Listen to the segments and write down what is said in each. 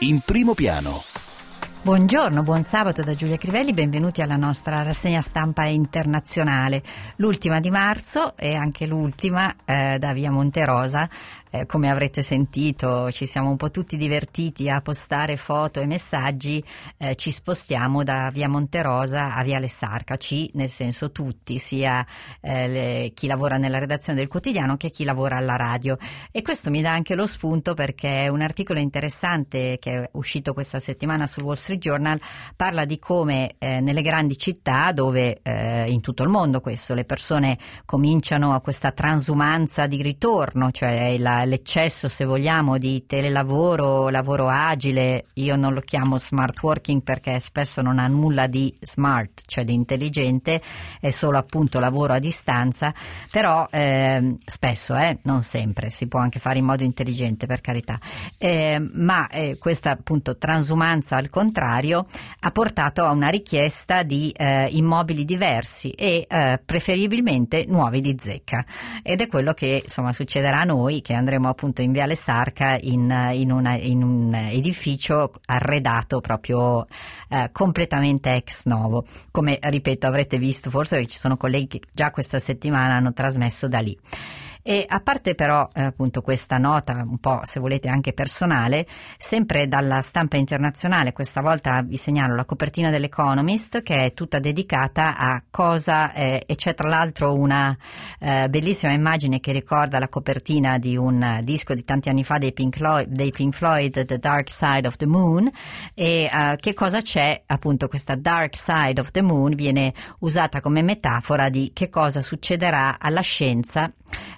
in primo piano. Buongiorno, buon sabato da Giulia Crivelli, benvenuti alla nostra rassegna stampa internazionale, l'ultima di marzo e anche l'ultima eh, da Via Monterosa eh, come avrete sentito ci siamo un po' tutti divertiti a postare foto e messaggi, eh, ci spostiamo da via Monterosa a via Lessarca, ci nel senso tutti, sia eh, le, chi lavora nella redazione del quotidiano che chi lavora alla radio. E questo mi dà anche lo spunto perché un articolo interessante che è uscito questa settimana sul Wall Street Journal parla di come eh, nelle grandi città dove eh, in tutto il mondo questo le persone cominciano a questa transumanza di ritorno, cioè la l'eccesso, se vogliamo, di telelavoro, lavoro agile, io non lo chiamo smart working perché spesso non ha nulla di smart, cioè di intelligente, è solo appunto lavoro a distanza, però eh, spesso, eh, non sempre, si può anche fare in modo intelligente per carità, eh, ma questa appunto transumanza al contrario ha portato a una richiesta di eh, immobili diversi e eh, preferibilmente nuovi di zecca. Ed è quello che insomma succederà a noi che andremo andremo appunto in Viale Sarca in, in, una, in un edificio arredato proprio eh, completamente ex novo. Come ripeto avrete visto forse ci sono colleghi che già questa settimana hanno trasmesso da lì. E a parte però eh, appunto questa nota un po' se volete anche personale, sempre dalla stampa internazionale, questa volta vi segnalo la copertina dell'Economist che è tutta dedicata a cosa eh, e c'è tra l'altro una eh, bellissima immagine che ricorda la copertina di un disco di tanti anni fa dei Pink Floyd, dei Pink Floyd The Dark Side of the Moon. E eh, che cosa c'è? Appunto questa Dark Side of the Moon viene usata come metafora di che cosa succederà alla scienza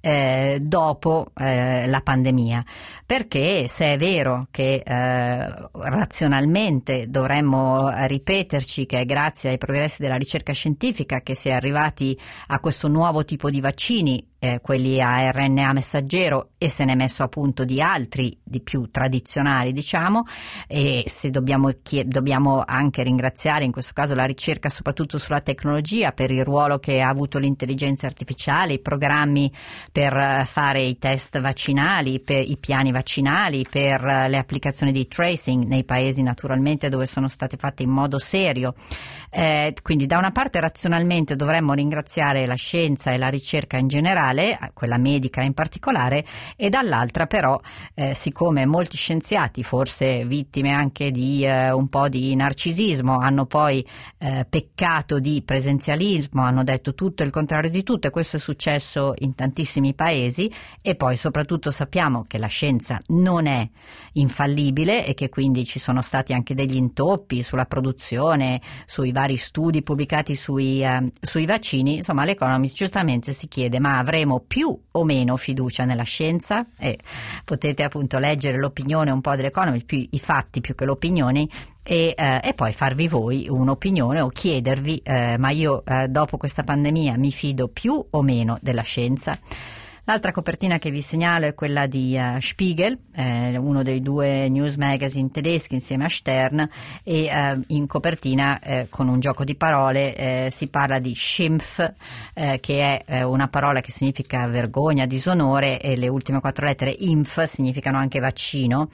eh, dopo eh, la pandemia. Perché se è vero che eh, razionalmente dovremmo ripeterci che è grazie ai progressi della ricerca scientifica che si è arrivati a questo nuovo tipo di vaccini eh, quelli a RNA messaggero e se ne è messo a punto di altri, di più tradizionali diciamo, e se dobbiamo, chied- dobbiamo anche ringraziare in questo caso la ricerca soprattutto sulla tecnologia per il ruolo che ha avuto l'intelligenza artificiale, i programmi per eh, fare i test vaccinali, per i piani vaccinali, per eh, le applicazioni di tracing nei paesi naturalmente dove sono state fatte in modo serio. Eh, quindi da una parte razionalmente dovremmo ringraziare la scienza e la ricerca in generale, generale, quella medica in particolare, e dall'altra però, eh, siccome molti scienziati, forse vittime anche di eh, un po' di narcisismo, hanno poi eh, peccato di presenzialismo, hanno detto tutto il contrario di tutto e questo è successo in tantissimi paesi e poi soprattutto sappiamo che la scienza non è infallibile e che quindi ci sono stati anche degli intoppi sulla produzione, sui vari studi pubblicati sui, eh, sui vaccini, insomma l'Economist giustamente si chiede ma avremo avremo più o meno fiducia nella scienza e potete appunto leggere l'opinione un po' dell'Economist, più i fatti più che l'opinione e, eh, e, poi farvi voi un'opinione o chiedervi eh, ma io eh, dopo questa pandemia mi fido più o meno della scienza. L'altra copertina che vi segnalo è quella di uh, Spiegel, eh, uno dei due news magazine tedeschi insieme a Stern e uh, in copertina eh, con un gioco di parole eh, si parla di Schimpf eh, che è una parola che significa vergogna, disonore e le ultime quattro lettere Impf significano anche vaccino.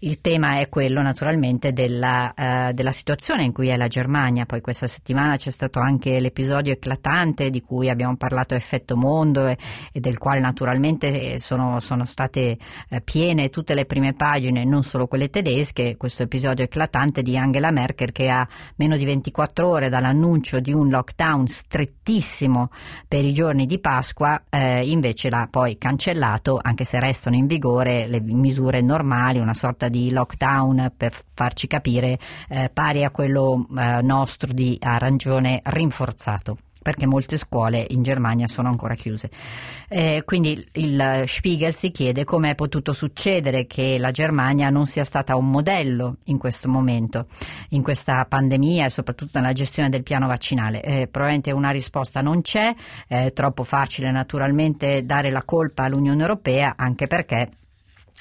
Il tema è quello naturalmente della, della situazione in cui è la Germania, poi questa settimana c'è stato anche l'episodio eclatante di cui abbiamo parlato effetto mondo e, e del quale naturalmente naturalmente eh, sono, sono state eh, piene tutte le prime pagine, non solo quelle tedesche, questo episodio eclatante di Angela Merkel che a meno di 24 ore dall'annuncio di un lockdown strettissimo per i giorni di Pasqua, eh, invece l'ha poi cancellato, anche se restano in vigore le misure normali, una sorta di lockdown per farci capire eh, pari a quello eh, nostro di arancione rinforzato perché molte scuole in Germania sono ancora chiuse. Eh, quindi il Spiegel si chiede come è potuto succedere che la Germania non sia stata un modello in questo momento, in questa pandemia e soprattutto nella gestione del piano vaccinale. Eh, probabilmente una risposta non c'è, è troppo facile naturalmente dare la colpa all'Unione Europea anche perché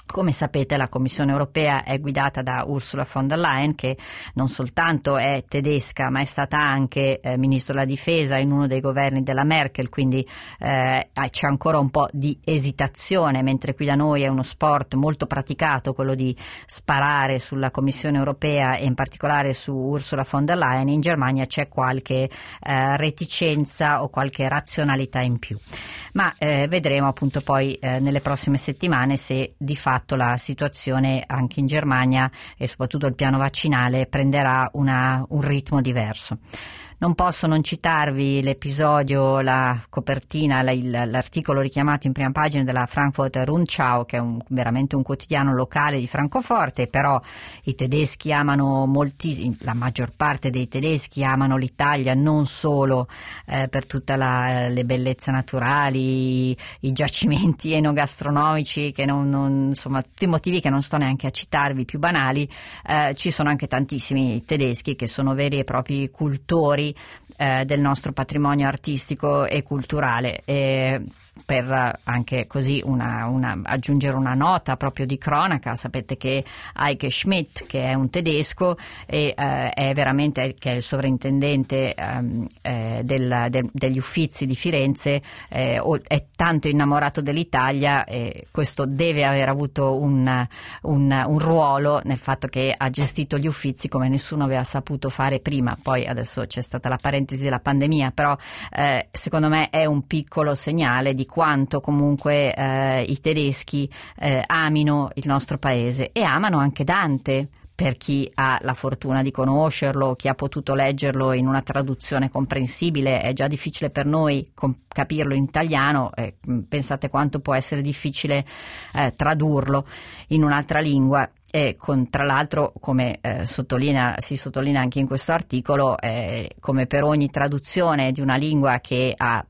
Come sapete la Commissione europea è guidata da Ursula von der Leyen che non soltanto è tedesca ma è stata anche eh, ministro della difesa in uno dei governi della Merkel, quindi eh, c'è ancora un po' di esitazione, mentre qui da noi è uno sport molto praticato quello di sparare sulla Commissione europea e in particolare su Ursula von der Leyen, in Germania c'è qualche eh, reticenza o qualche razionalità in più. Ma eh, vedremo appunto poi eh, nelle prossime settimane se di fatto la situazione anche in Germania e soprattutto il piano vaccinale prenderà una, un ritmo diverso. Non posso non citarvi l'episodio, la copertina, la, il, l'articolo richiamato in prima pagina della Frankfurt Rundschau, che è un, veramente un quotidiano locale di Francoforte, però i tedeschi amano moltissimo, la maggior parte dei tedeschi amano l'Italia non solo eh, per tutte le bellezze naturali, i, i giacimenti enogastronomici, che non, non, insomma tutti i motivi che non sto neanche a citarvi, più banali, eh, ci sono anche tantissimi tedeschi che sono veri e propri cultori eh, del nostro patrimonio artistico e culturale. E per anche così una, una, aggiungere una nota proprio di cronaca, sapete che Heike Schmidt, che è un tedesco e eh, è veramente che è il sovrintendente ehm, eh, del, del, degli uffizi di Firenze, eh, è tanto innamorato dell'Italia e questo deve aver avuto un, un, un ruolo nel fatto che ha gestito gli uffizi come nessuno aveva saputo fare prima. Poi adesso c'è stata la parentesi della pandemia, però eh, secondo me è un piccolo segnale di quanto comunque eh, i tedeschi eh, amino il nostro paese e amano anche Dante per chi ha la fortuna di conoscerlo, chi ha potuto leggerlo in una traduzione comprensibile, è già difficile per noi capirlo in italiano, eh, pensate quanto può essere difficile eh, tradurlo in un'altra lingua. E con, tra l'altro, come eh, sottolinea, si sottolinea anche in questo articolo, eh, come per ogni traduzione di una lingua che ha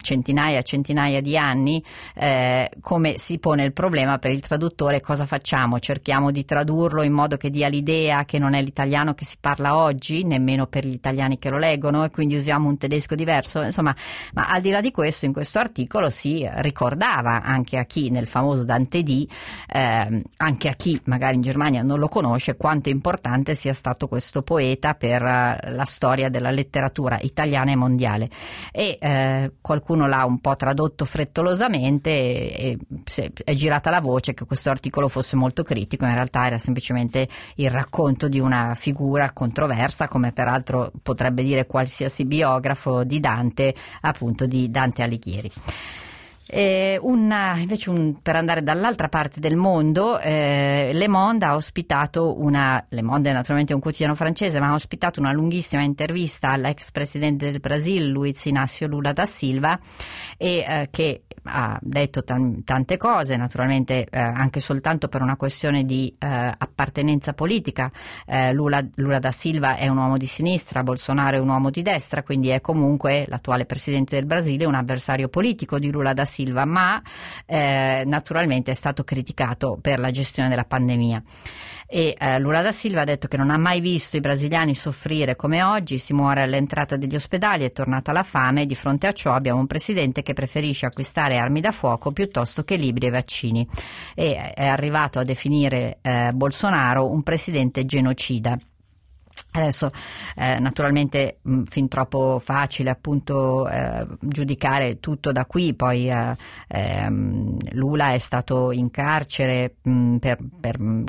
centinaia e centinaia di anni, eh, come si pone il problema per il traduttore, cosa facciamo? Cerchiamo di tradurlo in modo che dia l'idea che non è l'italiano che si parla oggi, nemmeno per gli italiani che lo leggono, e quindi usiamo un tedesco diverso. Insomma, ma al di là di questo, in questo articolo si ricordava anche a chi nel famoso Dante D, eh, anche a chi magari in Germania non lo conosce, quanto importante sia stato questo poeta per uh, la storia della letteratura italiana e mondiale. E eh, qualcuno l'ha un po' tradotto frettolosamente e, e è girata la voce che questo articolo fosse molto critico, in realtà era semplicemente il racconto di una figura controversa, come peraltro potrebbe dire qualsiasi biografo di Dante, appunto di Dante Alighieri. Eh, una, invece un, per andare dall'altra parte del mondo, eh, Le Monde ha ospitato una, Le Monde è naturalmente un quotidiano francese, ma ha ospitato una lunghissima intervista all'ex presidente del Brasile, Luiz Inácio Lula da Silva, e, eh, che ha detto tan- tante cose, naturalmente eh, anche soltanto per una questione di eh, appartenenza politica. Eh, Lula, Lula, da Silva è un uomo di sinistra, Bolsonaro è un uomo di destra, quindi è comunque l'attuale presidente del Brasile un avversario politico di Lula da Silva, ma eh, naturalmente è stato criticato per la gestione della pandemia e eh, Lula da Silva ha detto che non ha mai visto i brasiliani soffrire come oggi, si muore all'entrata degli ospedali, è tornata la fame e di fronte a ciò abbiamo un presidente che preferisce acquistare armi da fuoco piuttosto che libri e vaccini e è arrivato a definire eh, Bolsonaro un presidente genocida. Adesso eh, naturalmente mh, fin troppo facile appunto eh, giudicare tutto da qui, poi eh, ehm, Lula è stato in carcere mh, per, per mh,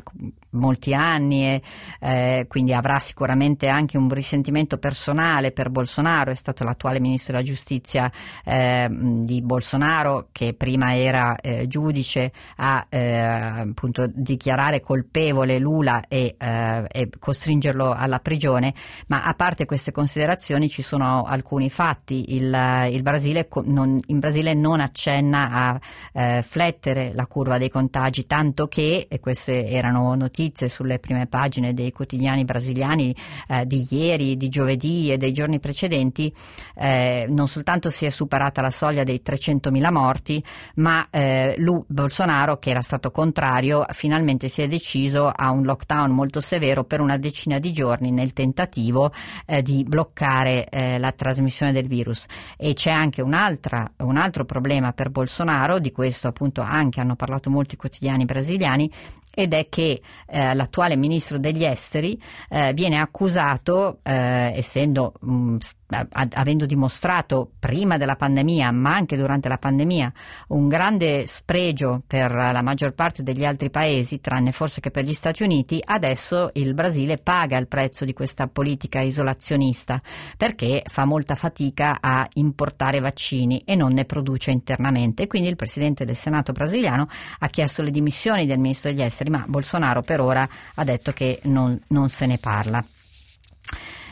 molti anni e eh, quindi avrà sicuramente anche un risentimento personale per Bolsonaro, è stato l'attuale ministro della giustizia ehm, di Bolsonaro che prima era eh, giudice a eh, appunto dichiarare colpevole Lula e, e costringerlo alla prigione, ma a parte queste considerazioni ci sono alcuni fatti. Il, il Brasile, non, in Brasile non accenna a eh, flettere la curva dei contagi, tanto che, e queste erano notizie sulle prime pagine dei quotidiani brasiliani eh, di ieri, di giovedì e dei giorni precedenti, eh, non soltanto si è superata la soglia dei 300.000 morti, ma eh, lui, Bolsonaro, che era stato contrario, finalmente si è deciso a un lockdown molto severo per una decina di giorni giorni nel tentativo eh, di bloccare eh, la trasmissione del virus. E c'è anche un altro problema per Bolsonaro, di questo appunto anche hanno parlato molti quotidiani brasiliani, ed è che eh, l'attuale ministro degli esteri eh, viene accusato, eh, essendo mh, mm, avendo dimostrato prima della pandemia, ma anche durante la pandemia, un grande spregio per la maggior parte degli altri paesi, tranne forse che per gli Stati Uniti, adesso il Brasile paga il prezzo di questa politica isolazionista perché fa molta fatica a importare vaccini e non ne produce internamente. Quindi il presidente del Senato brasiliano ha chiesto le dimissioni del ministro degli esteri, ma Bolsonaro per ora ha detto che non, non se ne parla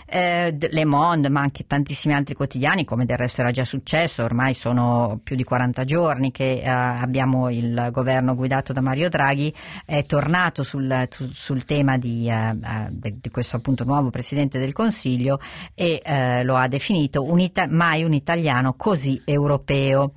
eh, Le Monde, ma anche tantissimi altri quotidiani, come del resto era già successo, ormai sono più di 40 giorni che eh, abbiamo il governo guidato da Mario Draghi, è tornato sul, sul tema di, eh, eh di, questo appunto nuovo Presidente del Consiglio e eh, lo ha definito un ita- mai un italiano così europeo.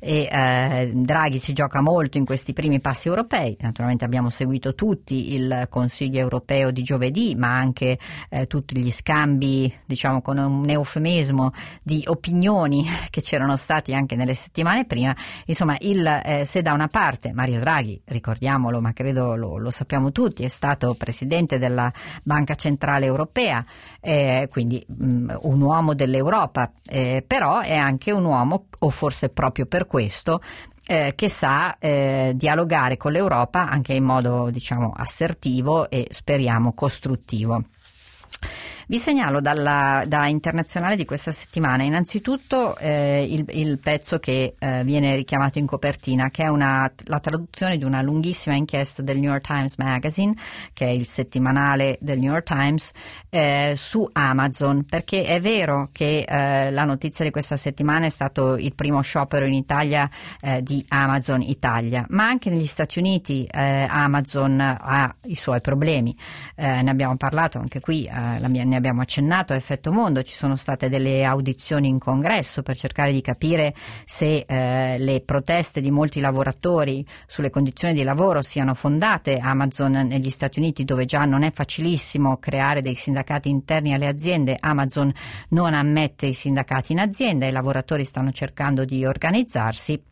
E, eh, Draghi si gioca molto in questi primi passi europei, naturalmente abbiamo seguito tutti il Consiglio europeo di giovedì, ma anche tutti gli scambi scambi, diciamo con un eufemismo, di opinioni che c'erano stati anche nelle settimane prima, insomma, il, eh, se da una parte Mario Draghi, ricordiamolo, ma credo lo, lo, sappiamo tutti, è stato presidente della Banca Centrale Europea, eh, quindi mh, mm, un uomo dell'Europa, eh, però è anche un uomo, o forse proprio per questo, eh, che sa eh, dialogare con l'Europa anche in modo diciamo assertivo e speriamo costruttivo. Vi segnalo dalla, da internazionale di questa settimana. Innanzitutto eh, il, il, pezzo che eh, viene richiamato in copertina, che è una, la traduzione di una lunghissima inchiesta del New York Times Magazine, che è il settimanale del New York Times, eh, su Amazon, perché è vero che eh, la notizia di questa settimana è stato il primo sciopero in Italia eh, di Amazon Italia, ma anche negli Stati Uniti eh, Amazon ha i suoi problemi. ne abbiamo parlato anche qui, la mia ne abbiamo accennato a Effetto Mondo, ci sono state delle audizioni in congresso per cercare di capire se eh, le proteste di molti lavoratori sulle condizioni di lavoro siano fondate. Amazon negli Stati Uniti, dove già non è facilissimo creare dei sindacati interni alle aziende, Amazon non ammette i sindacati in azienda, i lavoratori stanno cercando di organizzarsi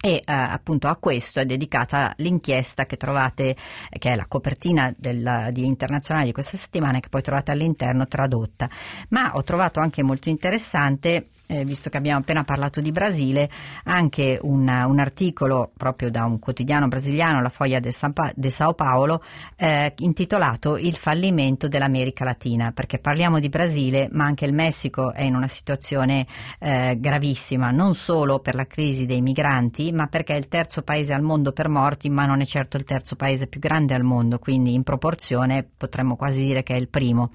e eh, appunto a questo è dedicata l'inchiesta che trovate, che è la copertina del, di internazionale di questa settimana, che poi trovate all'interno tradotta. Ma ho trovato anche molto interessante eh, visto che abbiamo appena parlato di Brasile, anche un, un, articolo proprio da un quotidiano brasiliano, la Foglia de, San de Sao Paolo, eh, intitolato Il fallimento dell'America Latina, perché parliamo di Brasile, ma anche il Messico è in una situazione eh, gravissima, non solo per la crisi dei migranti, ma perché è il terzo paese al mondo per morti, ma non è certo il terzo paese più grande al mondo, quindi in proporzione potremmo quasi dire che è il primo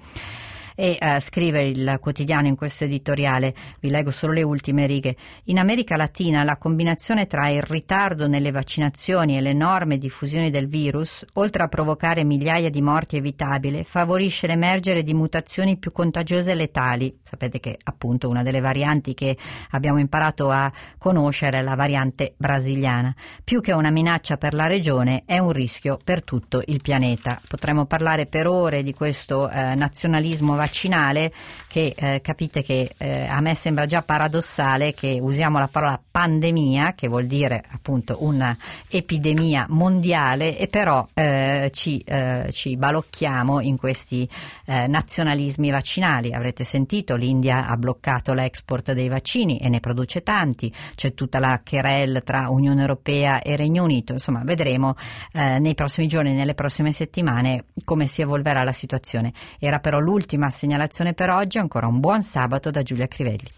e uh, scrive il quotidiano in questo editoriale, vi leggo solo le ultime righe, in America Latina la combinazione tra il ritardo nelle vaccinazioni e l'enorme diffusione del virus, oltre a provocare migliaia di morti evitabili, favorisce l'emergere di mutazioni più contagiose e letali. Sapete che appunto una delle varianti che abbiamo imparato a conoscere è la variante brasiliana. Più che una minaccia per la regione è un rischio per tutto il pianeta. Potremmo parlare per ore di questo eh, nazionalismo vaccinale che eh, capite che eh, a me sembra già paradossale che usiamo la parola pandemia, che vuol dire appunto un'epidemia mondiale, e però eh, ci, eh, ci, balocchiamo in questi eh, nazionalismi vaccinali. Avrete sentito, l'India ha bloccato l'export dei vaccini e ne produce tanti, c'è tutta la querelle tra Unione Europea e Regno Unito, insomma vedremo eh, nei prossimi giorni, nelle prossime settimane come si evolverà la situazione. Era però l'ultima segnalazione per oggi, ancora un buon sabato da Giulia Crivelli.